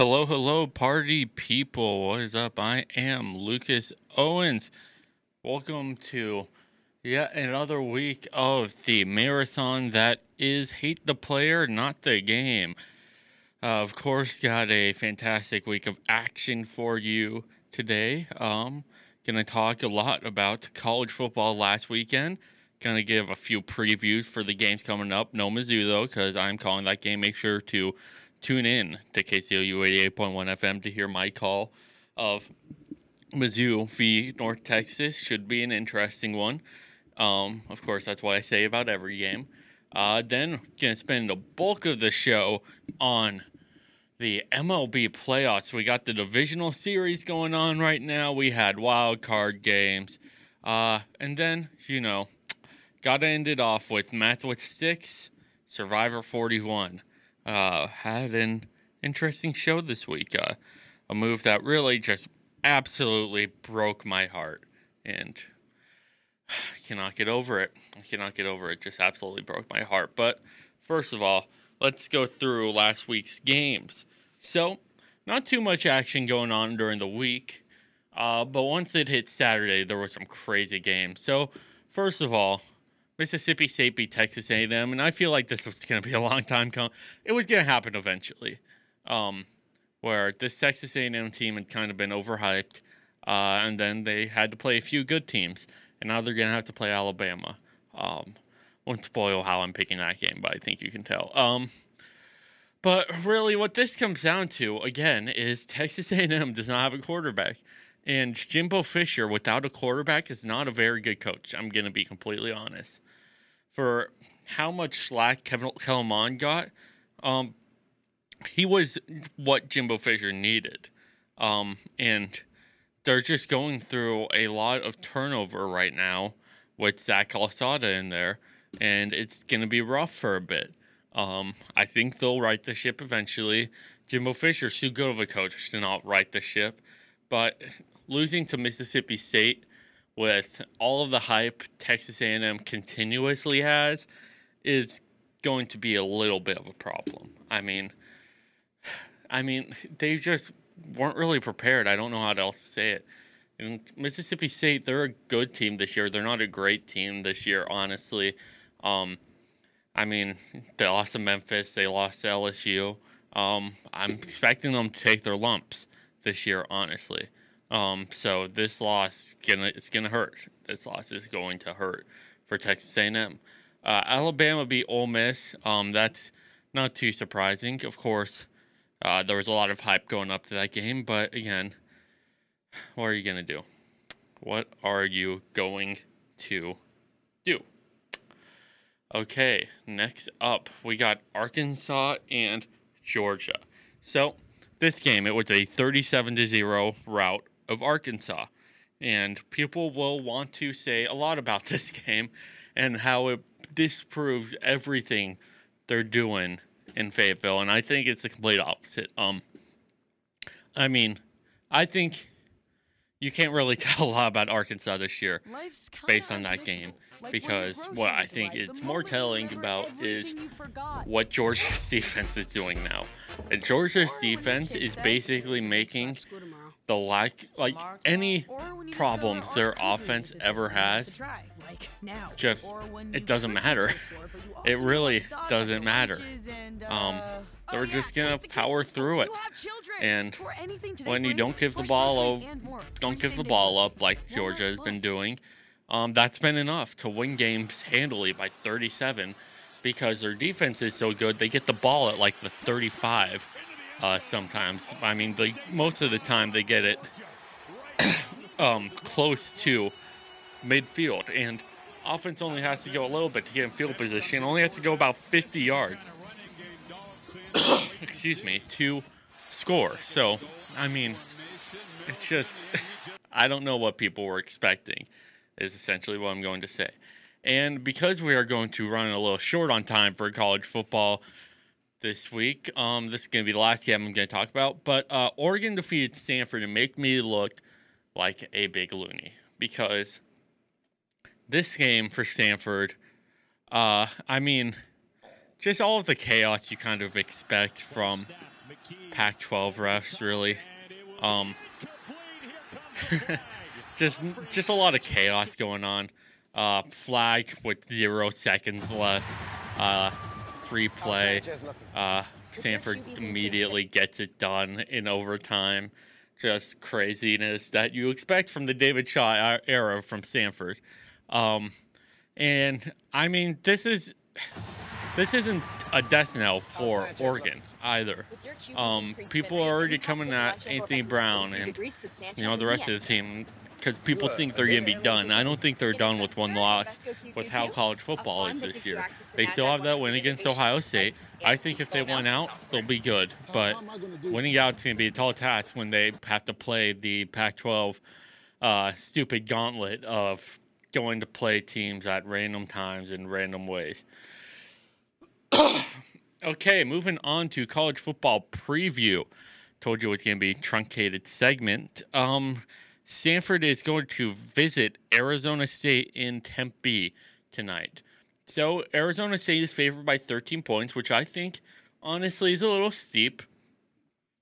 Hello, hello, party people. What is up? I am Lucas Owens. Welcome to yet another week of the marathon that is Hate the Player, Not the Game. Uh, of course, got a fantastic week of action for you today. Um, gonna talk a lot about college football last weekend. Gonna give a few previews for the games coming up. No Mizzou though, because I'm calling that game. Make sure to tune in to KCOU 88.1 FM to hear my call of Mizzou v North Texas. Should be an interesting one. Um, of course, that's what I say about every game. Uh, then gonna spend the bulk of the show on the MLB playoffs. We got the divisional series going on right now. We had wild card games, uh, and then you know, got to end it off with Math with Six, Survivor 41 uh, had an interesting show this week. Uh, a move that really just absolutely broke my heart, and I cannot get over it. I cannot get over it. Just absolutely broke my heart. But first of all, let's go through last week's games. So, not too much action going on during the week, uh, but once it hit Saturday, there was some crazy games. So, first of all, Mississippi State beat Texas A&M, and I feel like this was going to be a long time coming. It was going to happen eventually, um, where this Texas A&M team had kind of been overhyped, uh, and then they had to play a few good teams, and now they're going to have to play Alabama. Um, won't spoil how I'm picking that game, but I think you can tell. Um, but really, what this comes down to again is Texas A&M does not have a quarterback. And Jimbo Fisher, without a quarterback, is not a very good coach. I'm going to be completely honest for how much slack Kevin Kellen got, um, he was what Jimbo Fisher needed. Um, and they're just going through a lot of turnover right now with Zach Calzada in there, and it's going to be rough for a bit. Um, I think they'll right the ship eventually. Jimbo Fisher's too good of a coach to not right the ship, but losing to Mississippi State with all of the hype Texas A&M continuously has is going to be a little bit of a problem. I mean, I mean, they just weren't really prepared. I don't know how else to say it. And Mississippi State, they're a good team this year. They're not a great team this year, honestly. Um, I mean, they lost to Memphis. They lost to LSU. Um, I'm expecting them to take their lumps this year, honestly. Um, so this loss gonna it's gonna hurt. This loss is going to hurt for Texas A&M. Uh, Alabama beat Ole Miss. Um, that's not too surprising. Of course, uh, there was a lot of hype going up to that game, but again, what are you gonna do? What are you going to do? Okay, next up we got Arkansas and Georgia. So this game it was a 37 to 0 rout of Arkansas. And people will want to say a lot about this game and how it disproves everything they're doing in Fayetteville. And I think it's the complete opposite. Um, I mean, I think you can't really tell a lot about Arkansas this year based on that game because what I think it's more telling about is what Georgia's defense is doing now. And Georgia's defense is basically making the lack, like any problems their offense ever has, just it doesn't matter. It really doesn't matter. Um, they're just gonna power through it. And when you don't give the ball up, don't give the ball up like Georgia has been doing. Um, that's been enough to win games handily by 37 because their defense is so good. They get the ball at like the 35 uh, sometimes. I mean, most of the time they get it um, close to midfield, and offense only has to go a little bit to get in field position. Only has to go about 50 yards. excuse me, to score. So, I mean, it's just I don't know what people were expecting. Is essentially what I'm going to say. And because we are going to run a little short on time for college football, this week. Um, this is going to be the last game I'm going to talk about. But uh, Oregon defeated Stanford and make me look like a big loony because this game for Stanford, uh, I mean, just all of the chaos you kind of expect from Pac-12 refs, really. Um, just just a lot of chaos going on. Uh, flag with zero seconds left. Uh, free play. Uh, Stanford immediately gets it done in overtime. Just craziness that you expect from the David Shaw era from Stanford. Um, and I mean, this is this isn't a death knell for Oregon either. Um, people are already coming at Anthony Brown and you know the rest of the team because people think they're going to be done. I don't think they're done with one loss with how college football is this year. They still have that win against Ohio State. I think if they win out, they'll be good. But winning out is going to be a tall task when they have to play the Pac 12 uh, stupid gauntlet of going to play teams at random times in random ways. okay, moving on to college football preview. Told you it was going to be truncated segment. Um, Stanford is going to visit Arizona State in Tempe tonight. So Arizona State is favored by 13 points, which I think honestly is a little steep,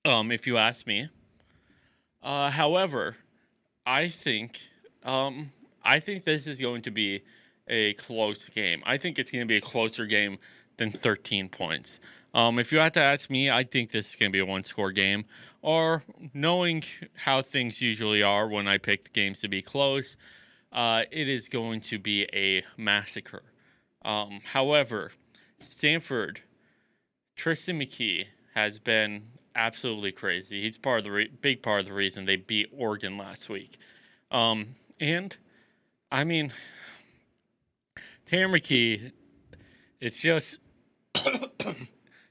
um, if you ask me. Uh, however, I think um, I think this is going to be a close game. I think it's going to be a closer game than 13 points. Um, if you had to ask me, I think this is going to be a one score game. Or knowing how things usually are when I pick the games to be close, uh, it is going to be a massacre. Um, however, Stanford, Tristan McKee has been absolutely crazy. He's part of the re- big part of the reason they beat Oregon last week. Um, and I mean, Tanner it's just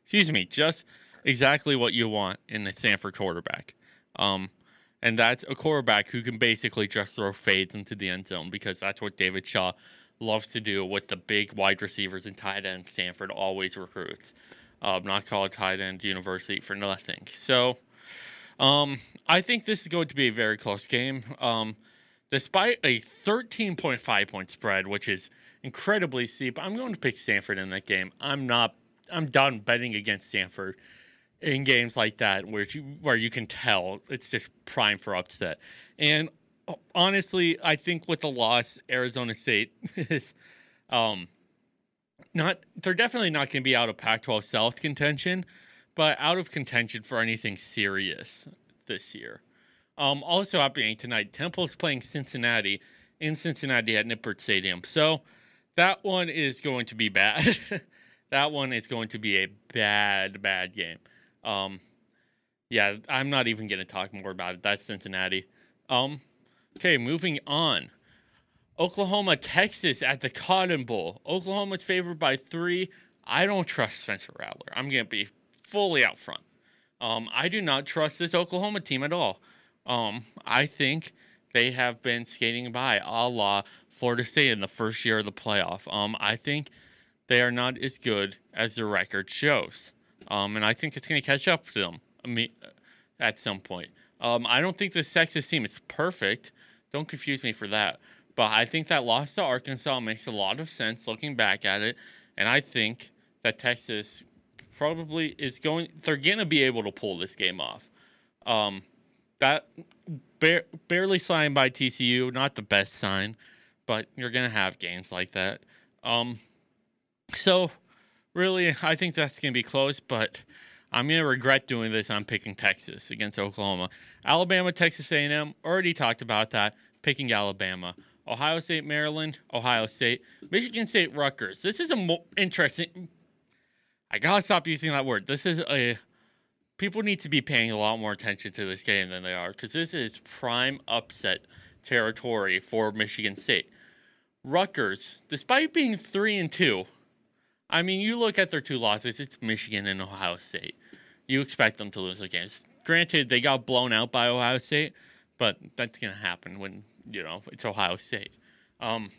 excuse me, just exactly what you want in a Stanford quarterback. Um, and that's a quarterback who can basically just throw fades into the end zone because that's what David Shaw loves to do with the big wide receivers and tight ends Stanford always recruits. Um, not college tight end university for nothing. So um, I think this is going to be a very close game. Um, despite a 13.5 point spread, which is incredibly steep, I'm going to pick Stanford in that game. I'm not I'm done betting against Stanford in games like that where you where you can tell it's just prime for upset. And honestly, I think with the loss, Arizona State is um not they're definitely not going to be out of Pac-12 South contention, but out of contention for anything serious this year. Um, also happening tonight, Temple's playing Cincinnati in Cincinnati at Nippert Stadium. So that one is going to be bad. that one is going to be a bad, bad game. Um, yeah, I'm not even going to talk more about it. That's Cincinnati. Um, okay, moving on. Oklahoma, Texas at the Cotton Bowl. Oklahoma's favored by three. I don't trust Spencer Rattler. I'm going to be fully out front. Um, I do not trust this Oklahoma team at all. Um, I think they have been skating by a la Florida State in the first year of the playoff. Um, I think they are not as good as their record shows. Um, and I think it's going to catch up to them at some point. Um, I don't think the Texas team is perfect. Don't confuse me for that. But I think that loss to Arkansas makes a lot of sense looking back at it. And I think that Texas probably is going, they're going to be able to pull this game off. Um, that bar- barely signed by TCU, not the best sign, but you're to have games like that. Um, so, really, I think that's to be close, but I'm to regret doing this. I'm picking Texas against Oklahoma. Alabama, Texas A&M, already talked about that. Picking Alabama. Ohio State, Maryland, Ohio State, Michigan State, Rutgers. This is a mo- interesting. I gotta stop using that word. This is a. People need to be paying a lot more attention to this game than they are because this is prime upset territory for Michigan State. Rutgers, despite being three and two, I mean, you look at their two losses, it's Michigan and Ohio State. You expect them to lose their games. Granted, they got blown out by Ohio State, but that's going to happen when, you know, it's Ohio State. Um,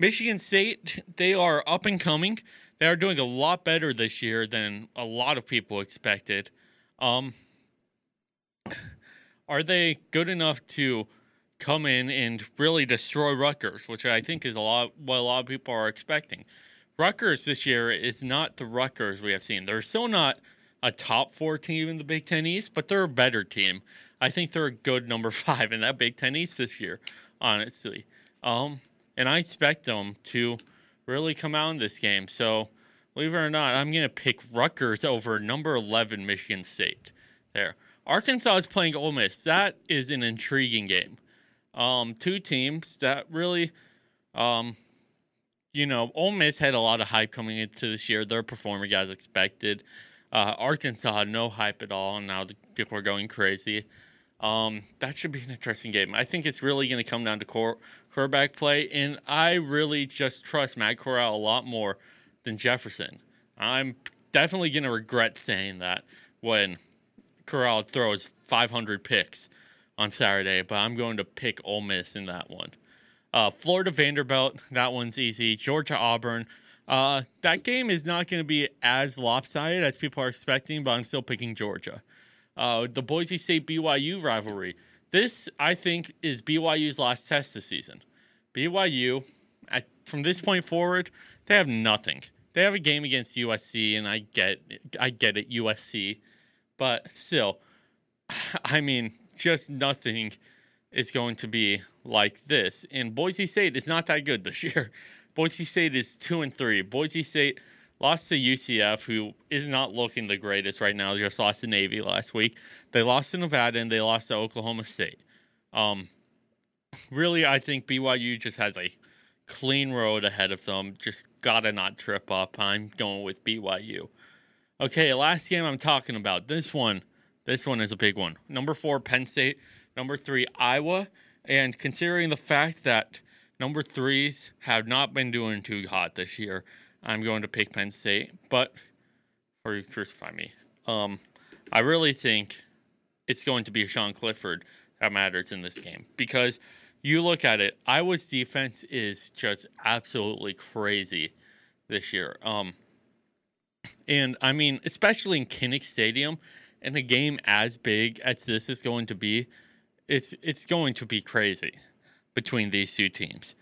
Michigan State, they are up and coming. They are doing a lot better this year than a lot of people expected. Um, are they good enough to come in and really destroy Rutgers, which I think is a lot what a lot of people are expecting? Rutgers this year is not the Rutgers we have seen. They're still not a top four team in the Big Ten East, but they're a better team. I think they're a good number five in that Big Ten East this year, honestly. Um, and I expect them to really come out in this game. So, believe it or not, I'm going to pick Rutgers over number 11 Michigan State. There. Arkansas is playing Ole Miss. That is an intriguing game. Um, two teams that really, um, you know, Ole Miss had a lot of hype coming into this year. They're performing as expected. Uh, Arkansas, no hype at all. And now the people are going crazy. Um, that should be an interesting game. I think it's really going to come down to core, quarterback play, and I really just trust Matt Corral a lot more than Jefferson. I'm definitely going to regret saying that when Corral throws 500 picks on Saturday, but I'm going to pick Ole Miss in that one. Uh, Florida Vanderbilt, that one's easy. Georgia Auburn, uh, that game is not going to be as lopsided as people are expecting, but I'm still picking Georgia. Uh, the Boise State BYU rivalry. This, I think, is BYU's last test this season. BYU, at, from this point forward, they have nothing. They have a game against USC, and I get, I get it, USC, but still, I mean, just nothing is going to be like this. And Boise State is not that good this year. Boise State is two and three. Boise State lost to UCF, who is not looking the greatest right now. They just lost to Navy last week. They lost to Nevada and they lost to Oklahoma State. Um, really, I think BYU just has a clean road ahead of them. Just gotta not trip up. I'm going with BYU. Okay, last game I'm talking about. This one, this one is a big one. Number four, Penn State. Number three, Iowa. And considering the fact that Number threes have not been doing too hot this year. I'm going to pick Penn State, but or you crucify me. Um, I really think it's going to be Sean Clifford that matters in this game because you look at it, Iowa's defense is just absolutely crazy this year. Um, and I mean, especially in Kinnick Stadium, in a game as big as this is going to be, it's it's going to be crazy between these two teams.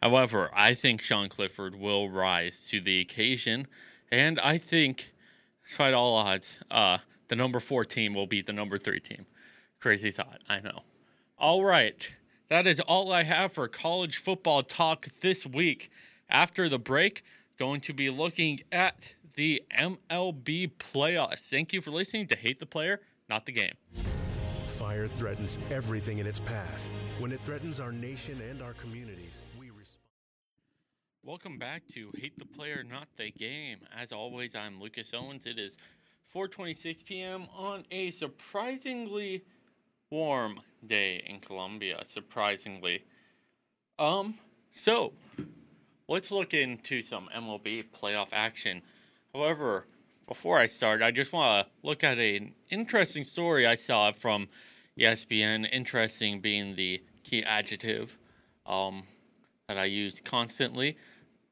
However, I think Sean Clifford will rise to the occasion, and I think, despite all odds, uh, the number four team will beat the number three team. Crazy thought, I know. All right, that is all I have for college football talk this week. After the break, going to be looking at the MLB playoffs. Thank you for listening to Hate the Player, Not the Game. Fire threatens everything in its path when it threatens our nation and our communities, we respond. Welcome back to Hate the Player, Not the Game. As always, I'm Lucas Owens. It is 4:26 p.m. on a surprisingly warm day in Columbia, Surprisingly, um, so let's look into some MLB playoff action. However, before I start, I just want to look at an interesting story I saw from ESPN. Interesting being the key adjective um, that I use constantly.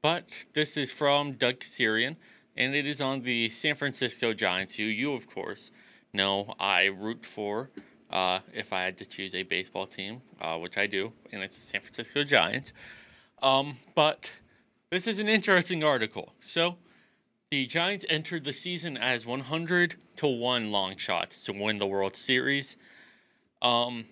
But this is from Doug Kezirian, and it is on the San Francisco Giants, who you, of course, know I root for uh, if I had to choose a baseball team, uh, which I do, and it's the San Francisco Giants. Um, but this is an interesting article. So, the Giants entered the season as 100 to 1 long shots to win the World Series. Um,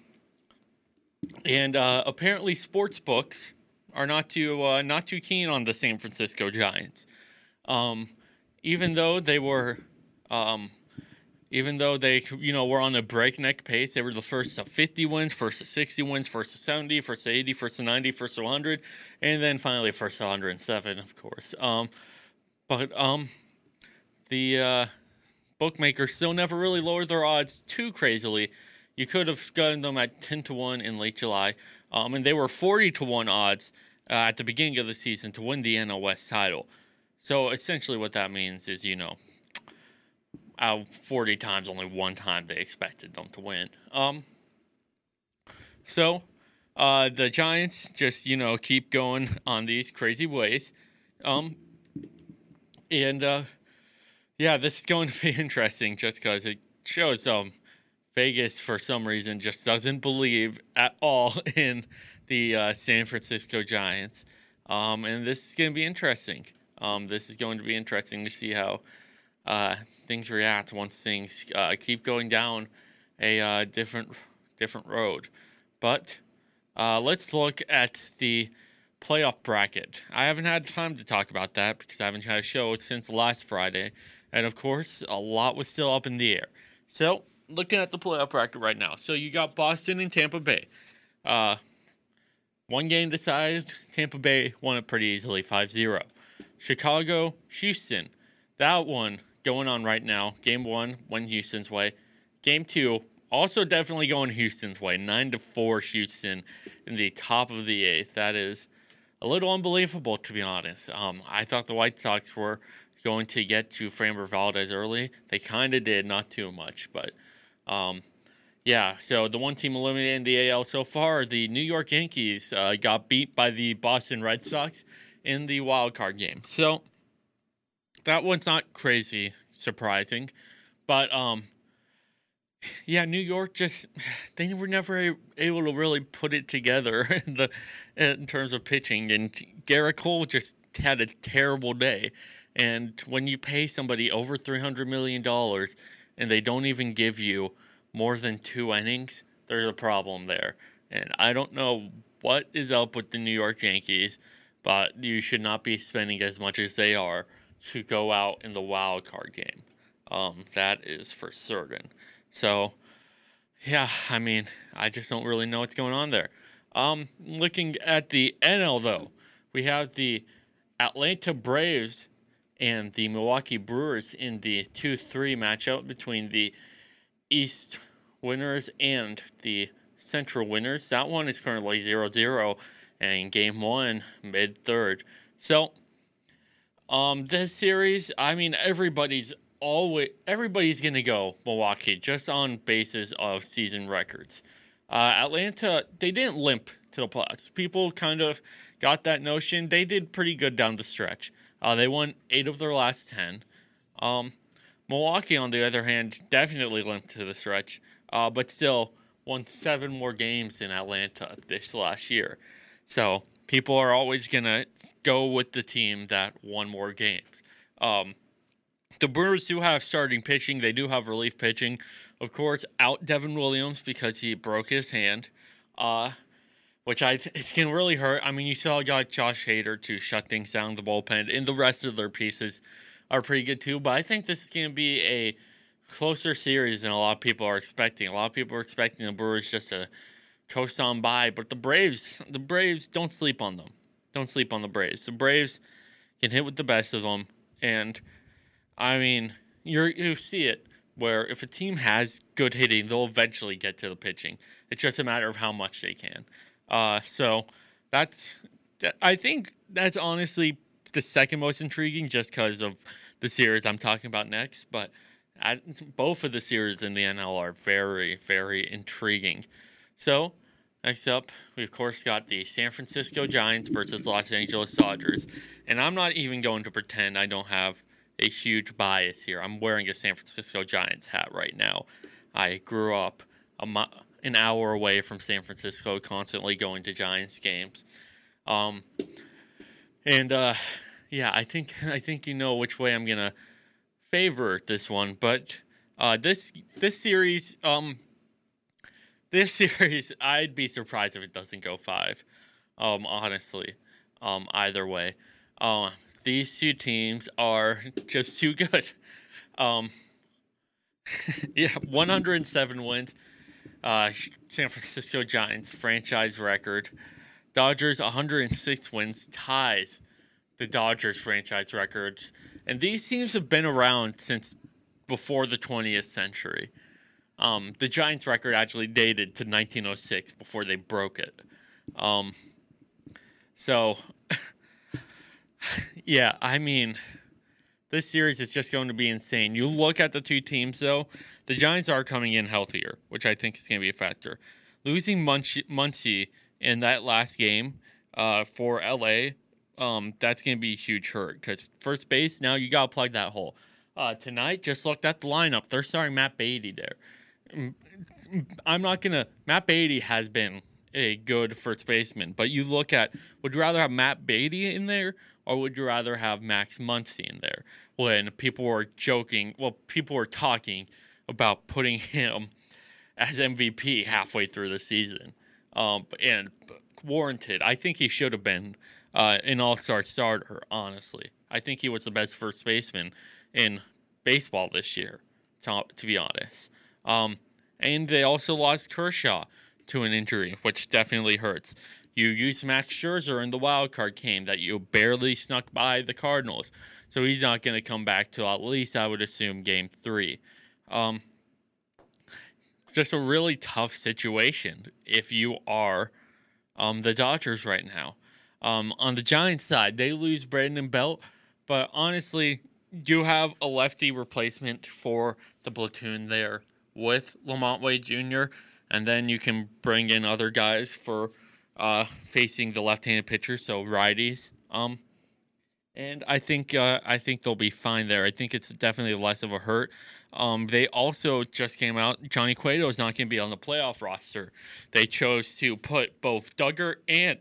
and uh, apparently, sports books are not too uh, not too keen on the San Francisco Giants, um, even though they were, um, even though they you know were on a breakneck pace. They were the first to 50 wins, first to 60 wins, first to 70, first to 80, first to 90, first to 100, and then finally first to 107, of course. Um, but um, the uh, bookmakers still never really lowered their odds too crazily you could have gotten them at 10 to 1 in late July. Um, and they were 40 to 1 odds uh, at the beginning of the season to win the NL West title. So essentially, what that means is, you know, out 40 times, only one time they expected them to win. Um, so uh, the Giants just, you know, keep going on these crazy ways. Um, and uh, yeah, this is going to be interesting just because it shows um, Vegas, for some reason, just doesn't believe at all in the uh, San Francisco Giants. Um, and this is going to be interesting. Um, this is going to be interesting to see how uh, things react once things uh, keep going down a uh, different different road. But uh, let's look at the playoff bracket. I haven't had time to talk about that because I haven't had a show since last Friday, and of course, a lot was still up in the air. So, looking at the playoff bracket right now, so you got Boston and Tampa Bay. Uh, one game decided. Tampa Bay won it pretty easily, 5-0. Chicago, Houston. That one going on right now. Game one went Houston's way. Game two also definitely going Houston's way. Nine to four Houston in the top of the eighth. That is a little unbelievable to be honest. Um, I thought the White Sox were going to get to Framber Valdez early. They kind of did, not too much, but um, yeah. So the one team eliminated in the AL so far, the New York Yankees, uh, got beat by the Boston Red Sox in the wild card game. So that one's not crazy surprising, but um, yeah, New York just they were never able to really put it together in the in terms of pitching, and Gerrit Cole just had a terrible day. And when you pay somebody over three hundred million dollars and they don't even give you more than two innings, there's a problem there. And I don't know what is up with the New York Yankees, but you should not be spending as much as they are to go out in the wild card game. Um, that is for certain. So, yeah, I mean, I just don't really know what's going on there. Um, looking at the NL though, we have the Atlanta Braves and the Milwaukee Brewers in the 2-3 matchup between the East winners and the Central winners. That one is currently 0-0 and game 1 mid third. So, um this series, I mean everybody's always everybody's gonna go Milwaukee just on basis of season records. Uh, Atlanta they didn't limp to the playoffs. People kind of got that notion. They did pretty good down the stretch. Uh, they won eight of their last ten. Um, Milwaukee, on the other hand, definitely limped to the stretch, uh, but still won seven more games in Atlanta this last year. So people are always gonna go with the team that won more games. Um, the Brewers do have starting pitching. They do have relief pitching. Of course, out Devin Williams because he broke his hand, uh, which I it's gonna really hurt. I mean, you saw got Josh Hader to shut things down the bullpen, and the rest of their pieces are pretty good too. But I think this is gonna be a closer series than a lot of people are expecting. A lot of people are expecting the Brewers just to coast on by, but the Braves, the Braves, don't sleep on them. Don't sleep on the Braves. The Braves can hit with the best of them, and I mean, you you see it where if a team has good hitting, they'll eventually get to the pitching. It's just a matter of how much they can. Uh, so that's I think that's honestly the second most intriguing, just because of the series I'm talking about next. But I, both of the series in the NL are very very intriguing. So. Next up, we of course got the San Francisco Giants versus Los Angeles Dodgers. And I'm not even going to pretend I don't have a huge bias here. I'm wearing a San Francisco Giants hat right now. I grew up a an hour away from San Francisco, constantly going to Giants games. Um, and uh, yeah, I think I think you know which way I'm gonna favor this one. But uh, this this series, um, this series, I'd be surprised if it doesn't go five. Um, honestly, um, either way. Uh, these two teams are just too good. Um, yeah, 107 wins. Uh, San Francisco Giants franchise record. Dodgers 106 wins ties the Dodgers franchise record. And these teams have been around since before the 20th century. Um, the Giants record actually dated to 1906 before they broke it. Um, so yeah, I mean, this series is just going to be insane. You look at the two teams, though, the Giants are coming in healthier, which I think is going to be a factor. Losing Muncy in that last game uh, for LA, um, that's going to be a huge hurt because first base, now you got to plug that hole. Uh, tonight, just looked at the lineup. They're starting Matt Beaty there. I'm not to. Matt Beaty has been a good first baseman, but you look at would you rather have Matt Beaty in there or would you rather have Max Muncy in there when people were joking? Well, people were talking about putting him as MVP halfway through the season, um, and warranted. I think he should have been uh, an All Star starter. Honestly, I think he was the best first baseman in baseball this year. To, to be honest, um, and they also lost Kershaw to an injury, which definitely hurts. You used Max Scherzer in the wild card game that you barely snuck by the Cardinals, so he's not going to come back till at least I would assume Game Three. Um, just a really tough situation if you are um, the Dodgers right now. Um, on the Giants side, they lose Brandon Belt, but honestly, you have a lefty replacement for the platoon there with Lamont Wade Jr., and then you can bring in other guys for uh, facing the left-handed pitcher, so righties. Um, and I think uh, I think they'll be fine there. I think it's definitely less of a hurt. Um, they also just came out. Johnny Cueto is not going to be on the playoff roster. They chose to put both Duggar and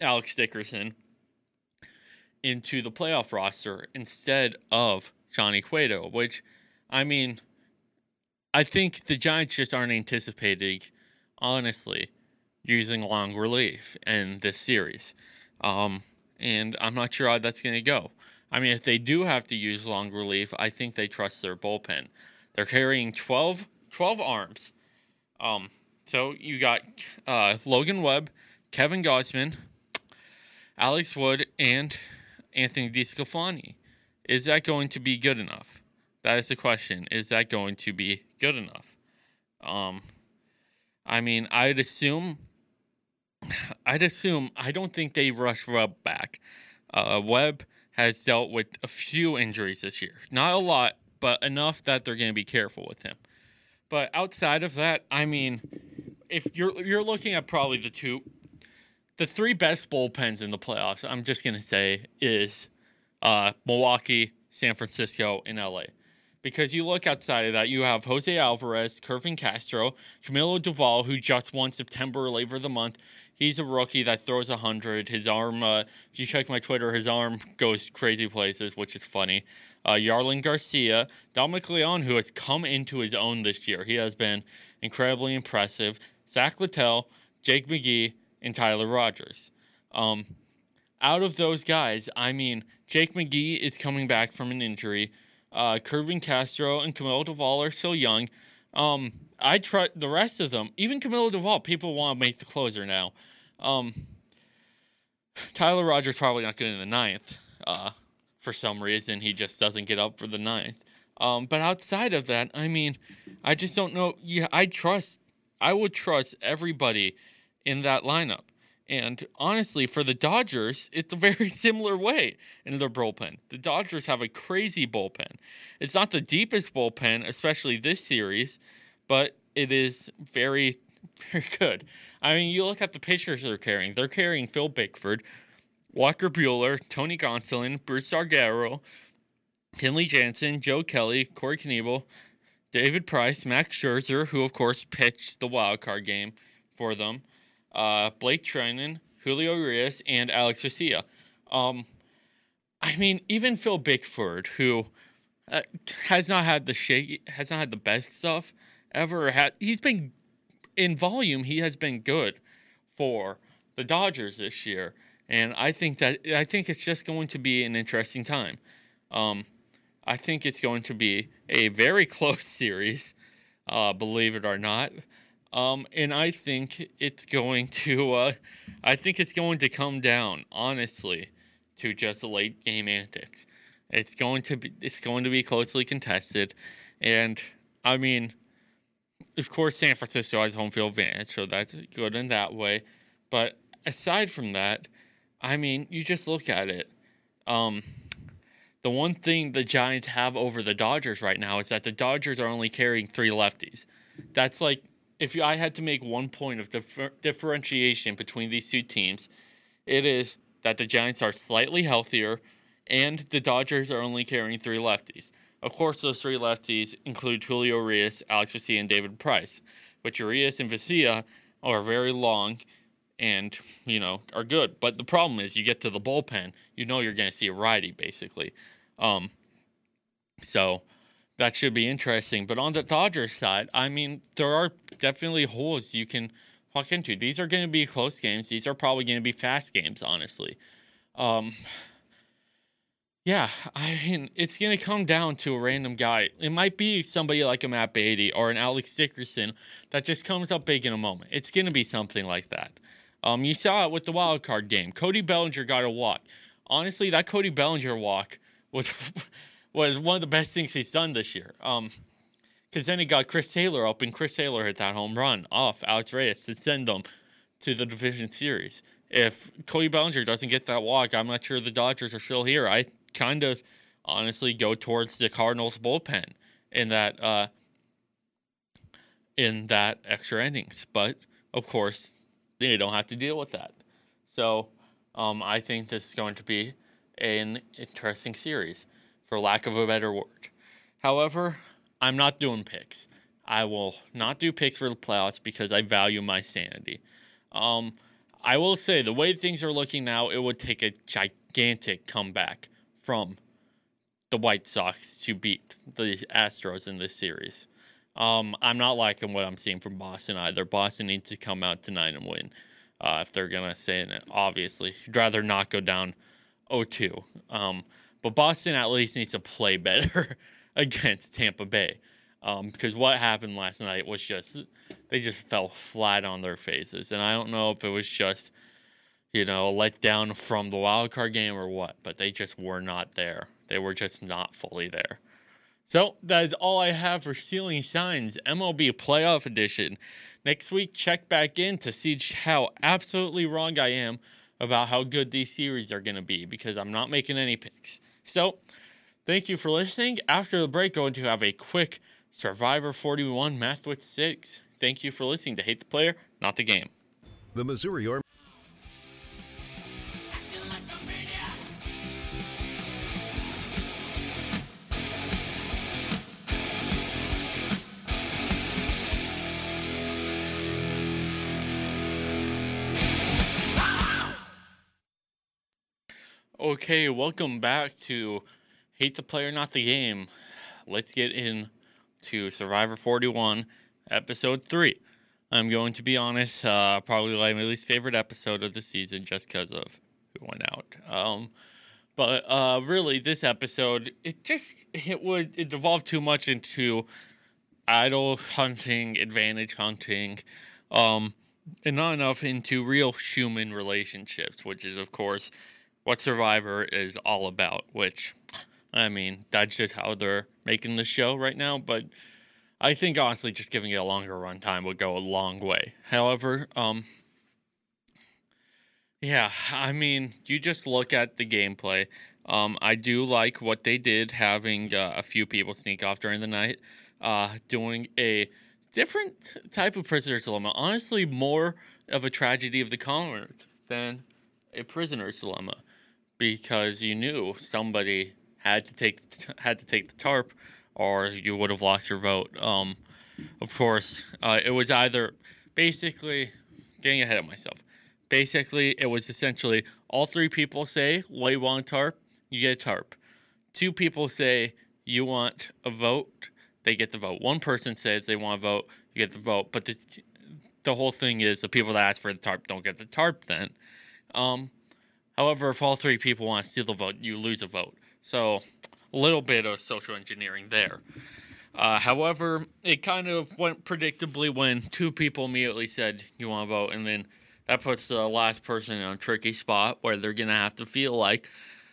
Alex Dickerson into the playoff roster instead of Johnny Cueto, which, I mean, I think the Giants just aren't anticipating, honestly, using long relief in this series. Um, and I'm not sure how that's going to go. I mean, if they do have to use long relief, I think they trust their bullpen. They're carrying 12, 12 arms. Um, so you got uh, Logan Webb, Kevin Gausman, Alex Wood, and Anthony DeSclafani. Is that going to be good enough? That is the question. Is that going to be good enough? Um, I mean, I'd assume. I'd assume. I don't think they rush Webb back. Uh, Webb has dealt with a few injuries this year. Not a lot, but enough that they're going to be careful with him. But outside of that, I mean, if you're you're looking at probably the two, the three best bullpens in the playoffs. I'm just going to say is uh, Milwaukee, San Francisco, and LA. Because you look outside of that, you have Jose Alvarez, Kervin Castro, Camilo Doval, who just won September Labor of the Month, he's a rookie that throws 100. His arm, uh, if you check my Twitter, his arm goes crazy places, which is funny. Uh, Jarlin Garcia, Dominic Leone, who has come into his own this year. He has been incredibly impressive. Zach Littell, Jake McGee, and Tyler Rogers. Um, out of those guys, I mean, Jake McGee is coming back from an injury. Uh, Kervin Castro and Camilo Doval are still young. Um, I try the rest of them. Even Camilo Doval, people want to make the closer now. Um, Tyler Rogers probably not good in the ninth. Uh, for some reason, he just doesn't get up for the ninth. Um, but outside of that, I mean, I just don't know. Yeah, I trust. I would trust everybody in that lineup. And honestly, for the Dodgers, it's a very similar way in their bullpen. The Dodgers have a crazy bullpen. It's not the deepest bullpen, especially this series, but it is very, very good. I mean, you look at the pitchers they're carrying. They're carrying Phil Bickford, Walker Buehler, Tony Gonsolin, Brusdar Graterol, Kenley Jansen, Joe Kelly, Corey Knebel, David Price, Max Scherzer, who of course pitched the wild card game for them, uh, Blake Treinen, Julio Urias, and Alex Garcia. Um, I mean, even Phil Bickford, who uh, has not had the shake, has not had the best stuff ever had. He's been in volume. He has been good for the Dodgers this year, and I think that I think it's just going to be an interesting time. Um, I think it's going to be a very close series, uh, believe it or not. Um, and I think it's going to, uh, I think it's going to come down, honestly, to just late game antics. It's going to be, it's going to be closely contested, and I mean, of course, San Francisco has home field advantage, so that's good in that way. But aside from that, I mean, you just look at it. Um, the one thing the Giants have over the Dodgers right now is that the Dodgers are only carrying three lefties. That's like if you, I had to make one point of differ, differentiation between these two teams, it is that the Giants are slightly healthier and the Dodgers are only carrying three lefties. Of course, those three lefties include Julio Urias, Alex Vesia, and David Price, but Urias and Vesia are very long and you know are good. But the problem is, you get to the bullpen, you know you're going to see a righty basically. Um, so that should be interesting. But on the Dodgers side, I mean, there are definitely holes you can walk into. These are going to be close games. These are probably going to be fast games, honestly. Um, yeah, I mean, it's going to come down to a random guy. It might be somebody like a Matt Beaty or an Alex Dickerson that just comes up big in a moment. It's going to be something like that. Um, you saw it with the wild card game. Cody Bellinger got a walk. Honestly, that Cody Bellinger walk was was one of the best things he's done this year. Um, because then he got Chris Taylor up, and Chris Taylor hit that home run off Alex Reyes to send them to the division series. If Cody Bellinger doesn't get that walk, I'm not sure the Dodgers are still here. I kind of honestly go towards the Cardinals bullpen in that uh, in that extra innings, but of course they don't have to deal with that. So um, I think this is going to be an interesting series, for lack of a better word. However, I'm not doing picks. I will not do picks for the playoffs because I value my sanity. Um, I will say the way things are looking now, it would take a gigantic comeback from the White Sox to beat the Astros in this series. Um, I'm not liking what I'm seeing from Boston either. Boston needs to come out tonight and win uh, if they're gonna say it. Obviously, you'd rather not go down 0-2. Um, but Boston at least needs to play better against Tampa Bay. Um, because what happened last night was just they just fell flat on their faces, and I don't know if it was just you know let down from the wild card game or what, but they just were not there. They were just not fully there. So that is all I have for Stealing Signs MLB Playoff Edition. Next week, check back in to see how absolutely wrong I am about how good these series are going to be because I'm not making any picks. So, thank you for listening. After the break, going to have a quick Survivor 41 Math with 6. Thank you for listening to Hate the Player, Not the Game. The Missouri Army. Okay, welcome back to Hate the Player, Not the Game. Let's get in to Survivor 41, Episode 3. I'm going to be honest, uh, probably like my least favorite episode of the season just because of who went out. Um, but uh, really, this episode, it just it would it devolved too much into idol hunting, advantage hunting, um, and not enough into real human relationships, which is of course what Survivor is all about, which, I mean, that's just how they're making the show right now. But I think honestly, just giving it a longer runtime would go a long way. However, um, yeah, I mean, you just look at the gameplay. Um, I do like what they did, having uh, a few people sneak off during the night, uh, doing a different type of prisoner's dilemma. Honestly, more of a tragedy of the commons than a prisoner's dilemma because you knew somebody had to take had to take the tarp, or you would have lost your vote. Um, of course, uh, it was either basically getting ahead of myself. Basically, it was essentially all three people say, "Well, you want a tarp? You get a tarp." Two people say you want a vote, they get the vote. One person says they want a vote, you get the vote. But the the whole thing is the people that ask for the tarp don't get the tarp. Then, um, However, if all three people want to steal the vote, you lose a vote. So, a little bit of social engineering there. Uh, however, it kind of went predictably when two people immediately said, You want to vote? And then that puts the last person in a tricky spot where they're going to have to feel like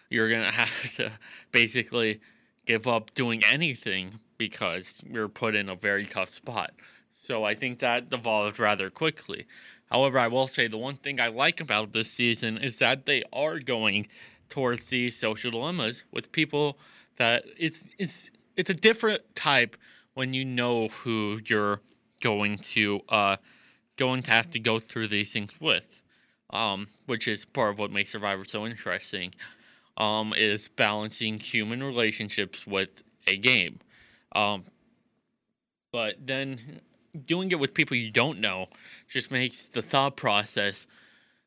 you're going to have to basically give up doing anything because you're put in a very tough spot. So I think that devolved rather quickly. However, I will say the one thing I like about this season is that they are going towards these social dilemmas with people that it's it's it's a different type when you know who you're going to uh going to have to go through these things with. Um, which is part of what makes Survivor so interesting. Um, is balancing human relationships with a game. Um, but then doing it with people you don't know just makes the thought process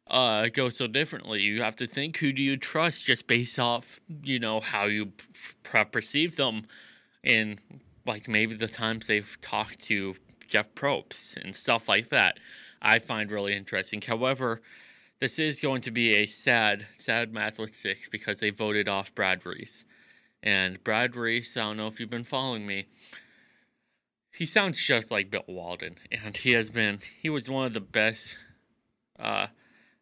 uh, go so differently. You have to think who do you trust just based off, you know, how you p- perceive them and like maybe the times they've talked to Jeff Probst and stuff like that. I find really interesting. However, this is going to be a sad, sad math with six because they voted off Brad Reese. And Brad Reese, I don't know if you've been following me, he sounds just like Bill Walton, And he has been, he was one of the best, uh,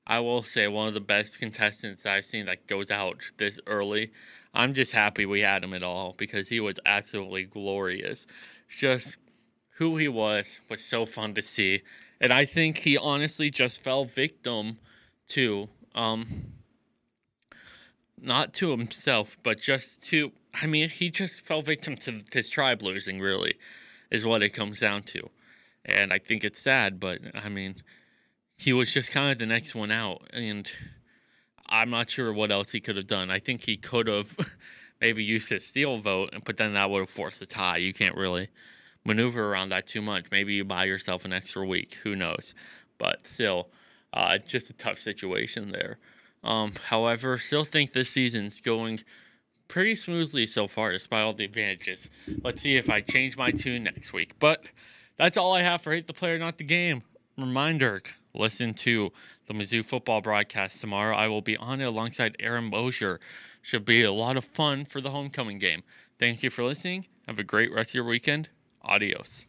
I will say, one of the best contestants I've seen that goes out this early. I'm just happy we had him at all because he was absolutely glorious. Just who he was was so fun to see. And I think he honestly just fell victim to um not to himself, but just to I mean, he just fell victim to his tribe losing, really, is what it comes down to. And I think it's sad, but I mean, he was just kind of the next one out. And I'm not sure what else he could have done. I think he could have maybe used his steal vote, but then that would have forced a tie. You can't really maneuver around that too much. Maybe you buy yourself an extra week. Who knows? But still, uh, just a tough situation there. Um, however, still think this season's going pretty smoothly so far, despite all the advantages. Let's see if I change my tune next week. But that's all I have for Hate the Player, Not the Game. Reminder listen to the Mizzou football broadcast tomorrow. I will be on it alongside Aaron Mosier. Should be a lot of fun for the homecoming game. Thank you for listening. Have a great rest of your weekend. Adios.